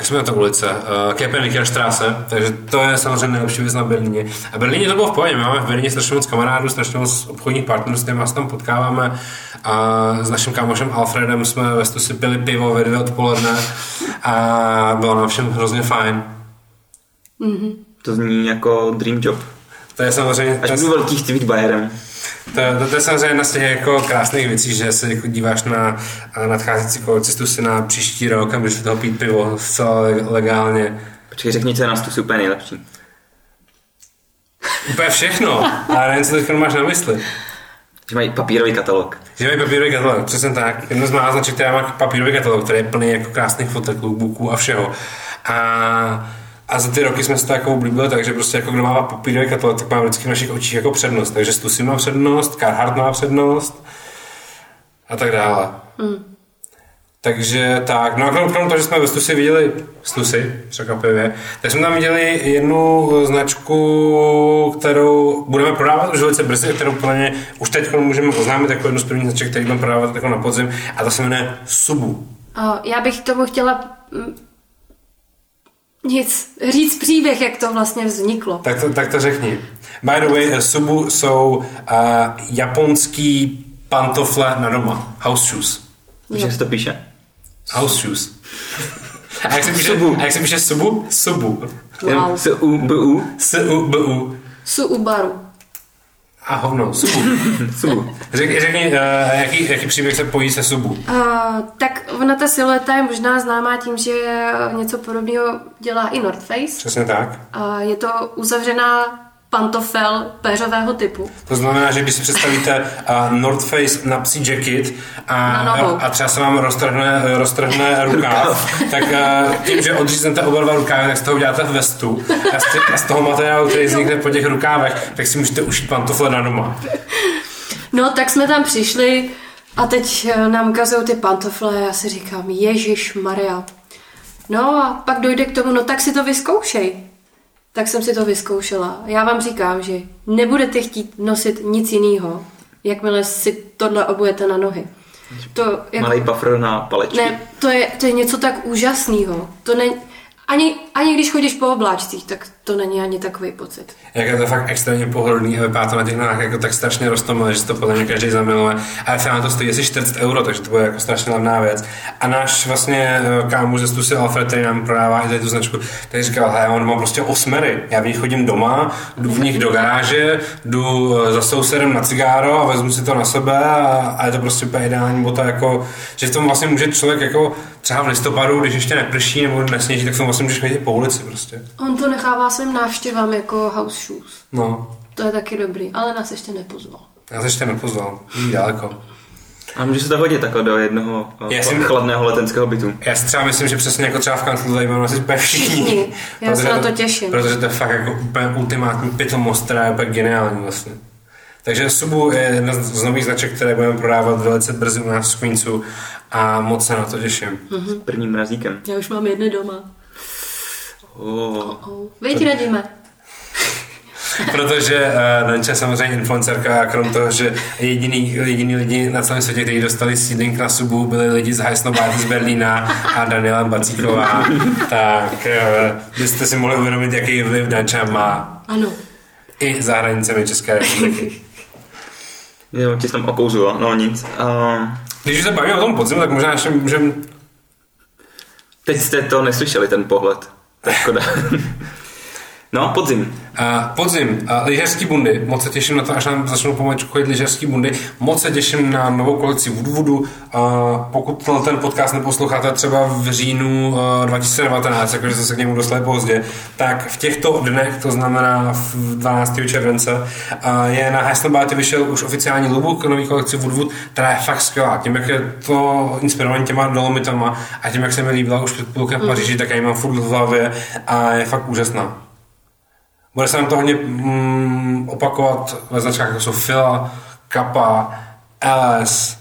jak jsme na to ulice, uh, Kepenvikerstraße, takže to je samozřejmě nejlepší věc na Berlíně. A Berlíně to bylo v pohodě, máme v Berlíně strašně moc kamarádů, strašně moc obchodních partnerů, s kterými se tam potkáváme a s naším kámošem Alfredem jsme ve si pili pivo ve dvě odpoledne a bylo nám všem hrozně fajn. Mm-hmm. To zní jako dream job. To je samozřejmě... Až budu velký, chci být Bayerem. To, to, to je samozřejmě jedna z těch jako krásných věcí, že se jako díváš na nadcházející kolecistu si na příští rok a můžeš toho pít pivo zcela legálně. Počkej, řekni, co je na stusu úplně nejlepší. Úplně všechno, ale nevím, co teď máš na mysli. Že mají papírový katalog. Že mají papírový katalog, přesně tak. Jedno z mála značek, která má papírový katalog, který je plný jako krásných fotek, lookbooků a všeho. A a za ty roky jsme se to jako oblíbili, takže prostě jako kdo má papírový katalog, tak má vždycky v našich očích jako přednost. Takže Stussy má přednost, Carhartt má přednost a tak dále. Mm. Takže tak, no a krom, krom toho, že jsme ve Stusy viděli Stusy, překvapivě, tak jsme tam viděli jednu značku, kterou budeme prodávat už velice brzy, kterou plně už teď můžeme oznámit jako jednu z prvních značek, který budeme prodávat jako na podzim, a to se jmenuje Subu. Já bych tomu chtěla nic, říct příběh, jak to vlastně vzniklo. Tak to, tak to řekni. By the way, Subu jsou uh, japonský pantofle na doma. House shoes. Jak se to píše? House shoes. A jak se píše, subu. A jak se píše subu? Subu. Wow. S-U-B-U? S-U-B-U. Su-Ubaru. A hovno, subu. subu. Řek, řekni, uh, jaký, jaký příběh se pojí se subu? Uh, tak ona ta silueta je možná známá tím, že něco podobného dělá i North Face. Přesně tak. Uh, je to uzavřená pantofel péřového typu. To znamená, že když si představíte uh, North Face na psí jacket a, a třeba se vám roztrhne, roztrhne rukáv, tak uh, tím, že odříznete oba dva rukávy, tak z toho uděláte vestu a z, a z toho materiálu, který vznikne po těch rukávech, tak si můžete ušít pantofle na doma. No, tak jsme tam přišli a teď eh, nám ukazují ty pantofle a já si říkám, Ježíš Maria. No a pak dojde k tomu, no tak si to vyzkoušej tak jsem si to vyzkoušela. Já vám říkám, že nebudete chtít nosit nic jiného, jakmile si tohle obujete na nohy. To, jako, Malý buffer na palečky. Ne, to je, to je něco tak úžasného. To ne, ani, ani když chodíš po obláčcích, tak to není ani takový pocit. Jak je to fakt extrémně pohodlný a vypadá to na těch nohách jako tak strašně rostomilé, že to podle mě každý zamiluje. Ale třeba to stojí asi 40 euro, takže to bude jako strašně levná věc. A náš vlastně eh, kámo ze Stusy Alfred, který nám prodává i tady tu značku, tak říkal, hej, on má prostě osmery. Já v nich chodím doma, jdu v nich do garáže, jdu eh, za sousedem na cigáro a vezmu si to na sebe a, a je to prostě úplně ideální bota, jako, že v tom vlastně může člověk jako třeba v listopadu, když ještě neprší nebo nesněží, tak v tom vlastně můžeš chodit po ulici prostě. On to nechává svým návštěvám jako house shoes. No. To je taky dobrý, ale nás ještě nepozval. Já ještě nepozval, jí daleko. A může se to hodit takhle do jednoho já si, chladného letenského bytu. Já si třeba myslím, že přesně jako třeba v kanclu tady budeme asi všichni. Já se na to těším. Protože to je fakt jako úplně ultimátní pitomost, která je úplně geniální vlastně. Takže Subu je jedna z nových značek, které budeme prodávat velice brzy u nás v Queensu a moc se na to těším. Mm-hmm. S prvním mrazíkem. Já už mám jedny doma. Oh. Oh, oh. Víte, radíme. Protože uh, Danča je samozřejmě influencerka a krom toho, že jediný, jediný lidi na celém světě, kteří dostali seeding na subu, byli lidi z Heisnobáty z Berlína a Daniela Bacíková, tak uh, byste si mohli uvědomit, jaký vliv Danča má. Ano. I za hranicemi České republiky. Jo, tě jsem okouzlo, no nic. Uh... Když už se bavíme o tom podzimu, tak možná ještě můžeme... Teď jste to neslyšeli, ten pohled. To je škoda. No, podzim. Uh, podzim, uh, lyžařský bundy, moc se těším na to, až nám začnou pomalečku chodit lyžařský bundy. Moc se těším na novou kolekci Woodwoodu. Uh, pokud ten podcast neposloucháte třeba v říjnu uh, 2019, jakože se k němu dostali pozdě, tak v těchto dnech, to znamená v 12. července, uh, je na Hasselblattě vyšel už oficiální lookbook nový kolekci Woodwood, která je fakt skvělá. Tím, jak je to inspirované těma dolomitama a tím, jak se mi líbila už před půlkem v Paříži, tak já ji mám furt v hlavě a je fakt úžasná. Bude se nám to hodně mm, opakovat ve značkách, jako jsou Fila, Kappa, LS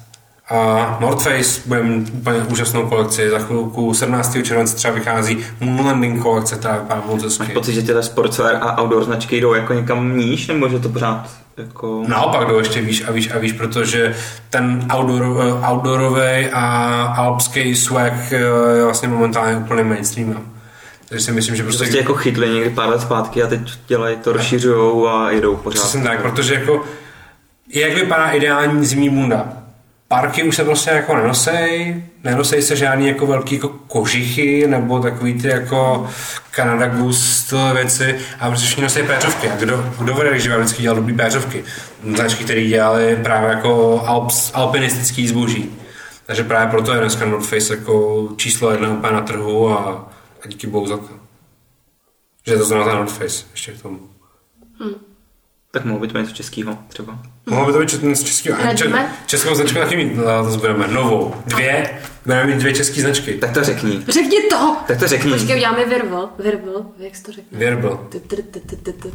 A North Face bude mít úplně úžasnou kolekci. Za chvilku 17. července třeba vychází Moonlanding kolekce, která vypadá moc Máš hezky. pocit, že tyhle sportswear a outdoor značky jdou jako někam níž, nebo že to pořád jako... Naopak jdou ještě výš a výš a výš, protože ten outdoor, eh, outdoorový a alpský swag eh, je vlastně momentálně úplně mainstream. Takže si myslím, že prostě... Prostě jako chytli někdy pár let zpátky a teď dělají to, rozšiřujou a jedou pořád. Přesně tak, protože jako jak vypadá ideální zimní bunda? Parky už se prostě jako nenosej, nenosej se žádný jako velký jako kožichy nebo takový ty jako Canada Goose věci a prostě všichni nosí péřovky. A kdo, kdo vede, že vždycky dělal dobrý péřovky? Značky, které dělali právě jako alps, alpinistický zboží. Takže právě proto je dneska North Face jako číslo jedna úplně na trhu a, a díky bohu za to. Že to znamená North Face ještě k tomu. Tak mohlo by to něco českého třeba. Mohlo by to být z českého. Českou značku taky mít, no, to budeme novou. Dvě, budeme mít dvě české značky. Tak to řekni. Řekni to! Tak to řekni. Počkej, uděláme virbel. Virbel, jak jsi to ty, ty.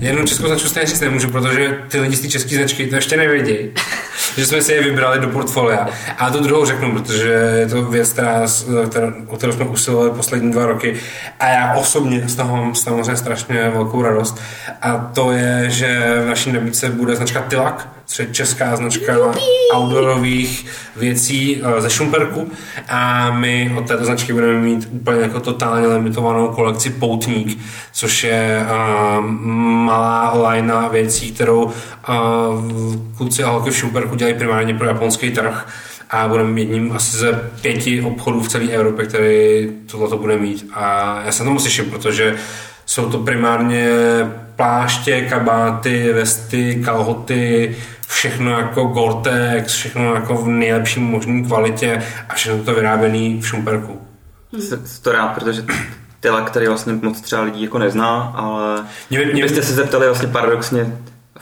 Jednu českou značku stejně říct nemůžu, protože ty lidi z té české značky to ještě nevědí. že jsme si je vybrali do portfolia. A tu druhou řeknu, protože je to věc, která, která, o kterou jsme usilovali poslední dva roky. A já osobně z toho mám samozřejmě strašně velkou radost. A to je, že v naší nabídce bude značka Tilak, česká značka outdoorových věcí eh, ze Šumperku. A my od této značky budeme mít úplně jako totálně limitovanou kolekci Poutník, což je uh, malá lajna věcí, kterou uh, kluci a holky v Šumperku dělají primárně pro japonský trh a budeme jedním asi ze pěti obchodů v celé Evropě, který tohle bude mít. A já se tomu těším, protože jsou to primárně pláště, kabáty, vesty, kalhoty, všechno jako Gore-Tex, všechno jako v nejlepším možné kvalitě a všechno to vyráběné v Šumperku. Jsem to rád, protože Tyla, který vlastně moc třeba lidí jako nezná, ale Mě- mě- kdybyste se zeptali vlastně paradoxně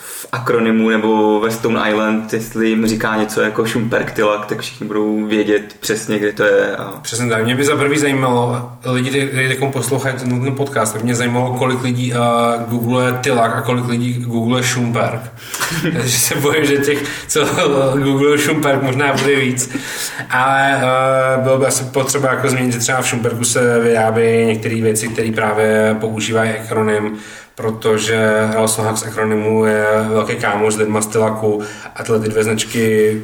v akronymu nebo ve Stone Island, jestli jim říká něco jako Šumperk Tilak, tak všichni budou vědět přesně, kde to je. A Přesně tak. Mě by za prvý zajímalo, lidi, kteří poslouchají ten, ten podcast, tak mě zajímalo, kolik lidí uh, googluje Tilak a kolik lidí googluje Schumberg. Takže se bojím, že těch, co googluje Schumberg, možná bude víc. Ale uh, bylo by asi potřeba jako změnit, že třeba v Schumbergu se vyrábějí některé věci, které právě používají akronym, protože Ralston z akronymu je velký kámoš s lidma z Tilaku a tyhle ty dvě značky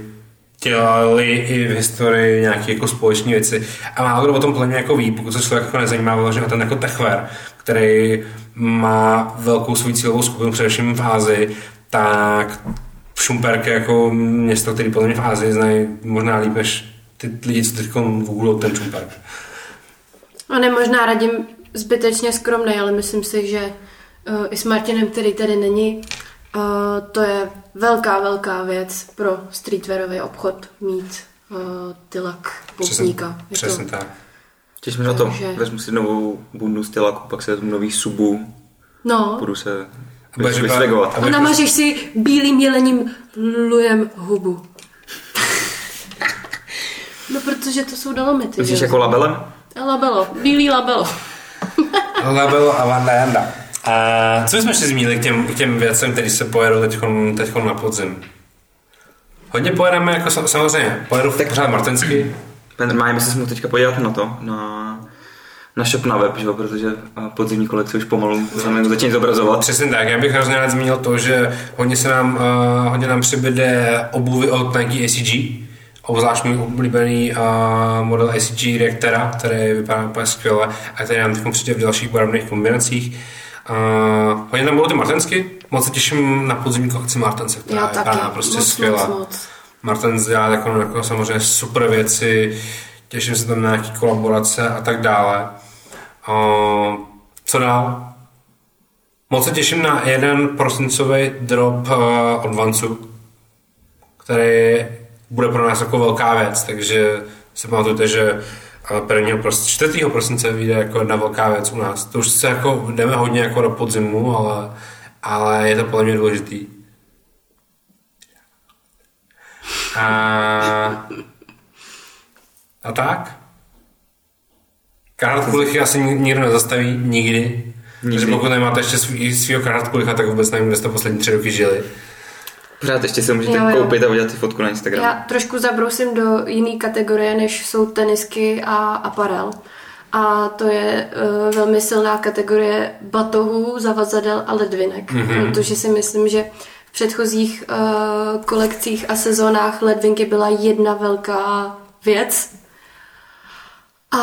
dělali i v historii nějaké jako společné věci. A málo kdo o tom mě jako ví, pokud se člověk jako nezajímá o ten jako techwear, který má velkou svou cílovou skupinu především v Ázii, tak Šumperk je jako město, který podle mě v Ázii znají možná líp než ty lidi, co teď googlou ten Šumperk. A ne, možná radím zbytečně skromný, ale myslím si, že uh, i s Martinem, který tady není, uh, to je velká, velká věc pro streetwearový obchod mít uh, tylak poutníka. To- přesně tak. těším se na to. Takže- Vezmu si novou bundu z Tilaku, pak se vezmu nový subu, No, budu se vysvegovat. a namažeš si bílým jelením lujem hubu. no, protože to jsou dolomity. Myslíš že jako labelem? Labelo, bílý labelo. Label a Vanda Janda. A co bychom ještě zmínili k těm, k těm věcem, které se pojedou teď na podzim? Hodně pojedeme, jako sam- samozřejmě, pojedu tak pořád martensky, Normálně se mohl teďka podívat na to, na, na shop na web, že? jo, protože a, podzimní kolekce už pomalu znamená začít zobrazovat. Přesně tak, já bych hrozně rád zmínil to, že hodně se nám, uh, hodně nám přibyde obuvy od Nike ACG, obzvlášť můj oblíbený uh, model ACG Reactora, který vypadá úplně skvěle a který nám teď přijde v dalších barevných kombinacích. Uh, hodně tam budou ty martensky, moc se těším na podzimní kolekci Martense, která Já je taky, prostě moc, skvělá. moc, moc. Martens dělá jako, jako samozřejmě super věci, těším se tam na nějaké kolaborace a tak dále. Uh, co dál? Moc se těším na jeden prosincový drop uh, od Vancu, který bude pro nás jako velká věc, takže si pamatujte, že uh, 1. Prosince, 4. prosince vyjde jako jedna velká věc u nás. To už se jako jdeme hodně jako do podzimu, ale, ale je to podle mě důležitý. A, a tak? Karhat kulichy asi ni- nikdo nezastaví, nikdy. Nikdy. Takže pokud nemáte ještě svý, svýho karhat kulicha, tak vůbec nevím, kde jste poslední tři roky žili. Pořád ještě se můžete Jo, jo. koupit a udělat si fotku na Instagram. Já trošku zabrousím do jiné kategorie, než jsou tenisky a aparel. A to je uh, velmi silná kategorie batohů, zavazadel a ledvinek. Mm-hmm. Protože si myslím, že v předchozích uh, kolekcích a sezónách ledvinky byla jedna velká věc. A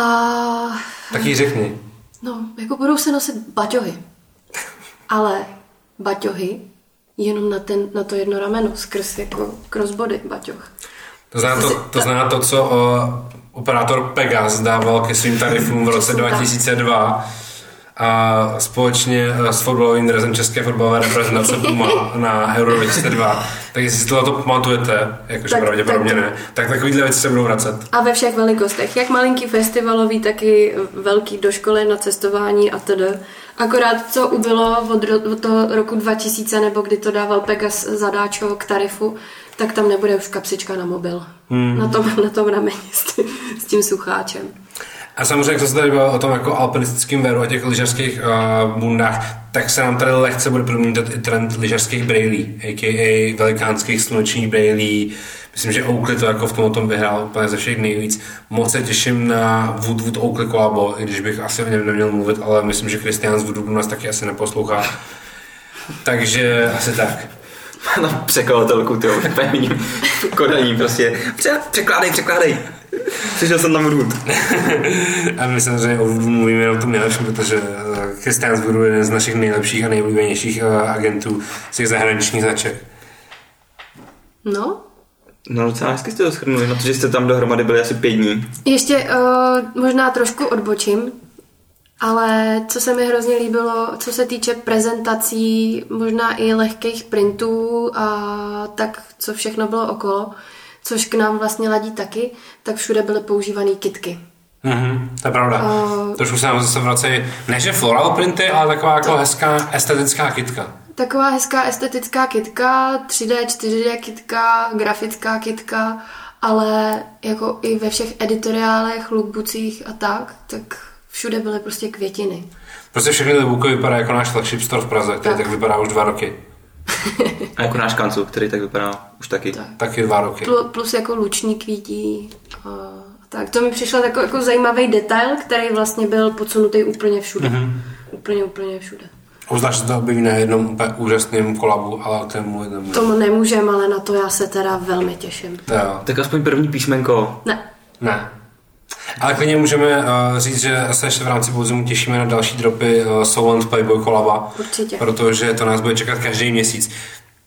Tak jí řekni. no, jako budou se nosit baťohy. Ale baťohy jenom na, ten, na to jedno rameno, skrz jako crossbody baťoh. To znamená to, to, znamená to co uh, operátor Pegas dával ke svým tarifům v roce Přesně tak. 2002 a společně eh, s fotbalovým dresem České fotbalové reprezentace Puma na Euro 2002. Tak jestli si tohle pamatujete, jakože Tak- pravděpodobně tak- ne, tak takovýhle věci se budou vracet. A ve všech velikostech, jak malinký festivalový, tak i velký do školy na cestování a td. Akorát co ubylo od, ro- od toho roku 2000, nebo kdy to dával Pegas zadáčo k tarifu, tak tam nebude už kapsička na mobil. Hmm. Na, tom, na tom rameni s tím, s tím sucháčem. A samozřejmě, jak to se tady bylo o tom jako alpinistickém véru a těch lyžařských uh, bundách, tak se nám tady lehce bude promítat i trend lyžařských brejlí, a.k.a. velikánských slunečních brejlí. Myslím, že Oakley to jako v tom tom vyhrál úplně ze všech nejvíc. Moc se těším na Wood Wood Oakley kolabo, i když bych asi o něm neměl mluvit, ale myslím, že Christian z Woodu nás taky asi neposlouchá. Takže asi tak. na překladatelku, ty úplně kodaní prostě. Pře- překládej, překládej. Slyšel jsem tam růd. A my samozřejmě o mluvíme jenom o tom nejlepším, protože eh, Christian z Woodu je jeden z našich nejlepších a nejoblíbenějších eh, agentů z těch zahraničních značek. No, No docela hezky jste to shrnuli, no to, že jste tam dohromady byli asi pět dní. Ještě uh, možná trošku odbočím, ale co se mi hrozně líbilo, co se týče prezentací, možná i lehkých printů a tak, co všechno bylo okolo, což k nám vlastně ladí taky, tak všude byly používané kitky. Mhm, to je pravda. A- Trošku se nám zase vracejí, ne že floral printy, ale taková jako hezká estetická kytka. Taková hezká estetická kitka, 3D, 4D kitka, grafická kitka, ale jako i ve všech editoriálech, lookbookích a tak, tak všude byly prostě květiny. Prostě všechny ty booky vypadá jako náš flagship store v Praze, který tak, Tak. tak vypadá už dva roky. A jako náš kancel, který tak vypadá už taky. Tak. Taky dva roky. Plu- plus jako luční kvítí. A tak to mi přišlo jako, jako zajímavý detail, který vlastně byl podsunutý úplně všude. Mm-hmm. Úplně, úplně všude. Uznáš, že to objeví na jednom úplně úžasném kolabu, ale k tomu jednomu. Tomu nemůžem, ale na to já se teda velmi těším. To jo. Tak aspoň první písmenko. Ne, Ne. Ale klidně můžeme uh, říct, že se ještě v rámci podzimu těšíme na další dropy uh, Soul and Playboy kolaba. Určitě. Protože to nás bude čekat každý měsíc.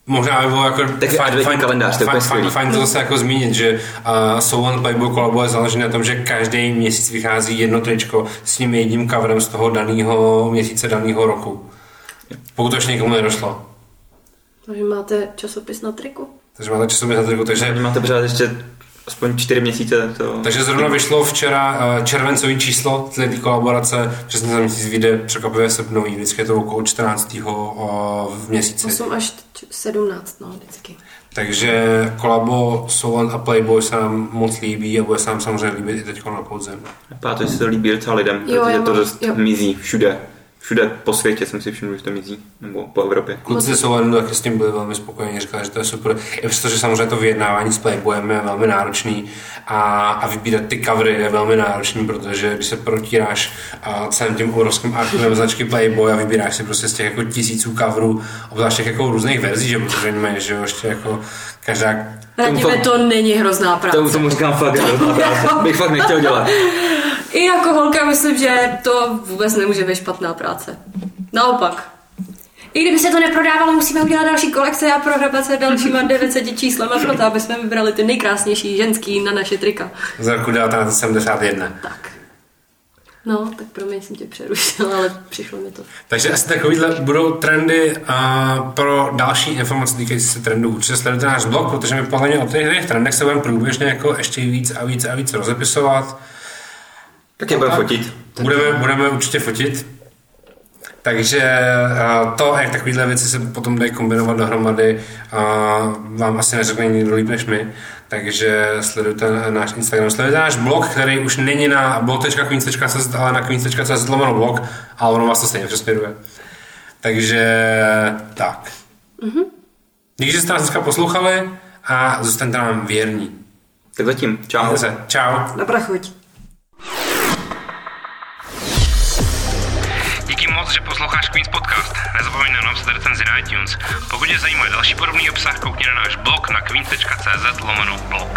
Možná by bylo jako Tak adventní kalendář, to fajn, fajn, fajn, to zase jako zmínit, že uh, Soul and Playboy kolabo je založené na tom, že každý měsíc vychází jedno tričko s tím jedním coverem z toho daného měsíce, daného roku. Pokud to ještě někomu nedošlo. takže máte časopis na triku. Takže máte časopis na triku, takže máte pořád ještě aspoň čtyři měsíce. To... Takže zrovna vyšlo včera eh, červencový číslo té kolaborace, přesně za měsíc vyjde překvapivě srpnový, vždycky je to okolo 14. Eh, v měsíci. 8 až 17, no, vždycky. Takže kolabo Soul a Playboy se nám moc líbí a bude se nám samozřejmě líbit i teď na podzem. Vypadá že se to líbí docela lidem, jo, protože to dost jo. mizí všude. Všude po světě jsem si všiml, že to mizí. Nebo po Evropě. Kluci ze Soul taky s tím byli velmi spokojení, říkali, že to je super. I přesto, že samozřejmě to vyjednávání s Playboyem je velmi náročný a, a vybírat ty covery je velmi náročný, protože když se protíráš a, celým tím obrovským archivem značky Playboy a vybíráš si prostě z těch jako tisíců coverů, obzvlášť těch jako různých verzí, že protože oni mají, že jo, ještě jako každá Radíme, fakt- to není hrozná práce. Tomu, tomu říkám fakt hrozná práce. Bych fakt nechtěl dělat. I jako holka myslím, že to vůbec nemůže být špatná práce. Naopak. I kdyby se to neprodávalo, musíme udělat další kolekce a prohrabat se dalšíma 900 číslama proto, aby jsme vybrali ty nejkrásnější ženský na naše trika. z roku 1971. Tak. No, tak promiň, jsem tě přerušila, ale přišlo mi to. Takže asi takovýhle budou trendy a pro další informace týkající se trendů. Určitě sledujte náš blog, protože my podle mě o těch trendech se budeme průběžně jako ještě víc a víc a víc rozepisovat. Tak je budeme fotit. Budeme, budeme určitě fotit. Takže a, to, jak takovéhle věci se potom dají kombinovat dohromady, a, vám asi neřekne nikdo líp než my. Takže sledujte náš Instagram, sledujte náš blog, který už není na blog.queens.cz, ale na queens.cz lomeno blog, ale ono vás to stejně přesměruje. Takže tak. Díky, že jste nás dneska poslouchali a zůstaňte nám věrní. Tak zatím. Čau. Čau. Dobrá chuť. Moc, že posloucháš Queens Podcast. Nezapomeň na napsat recenzi na iTunes. Pokud tě zajímá další podobný obsah, koukni na náš blog na queens.cz lomeno blog.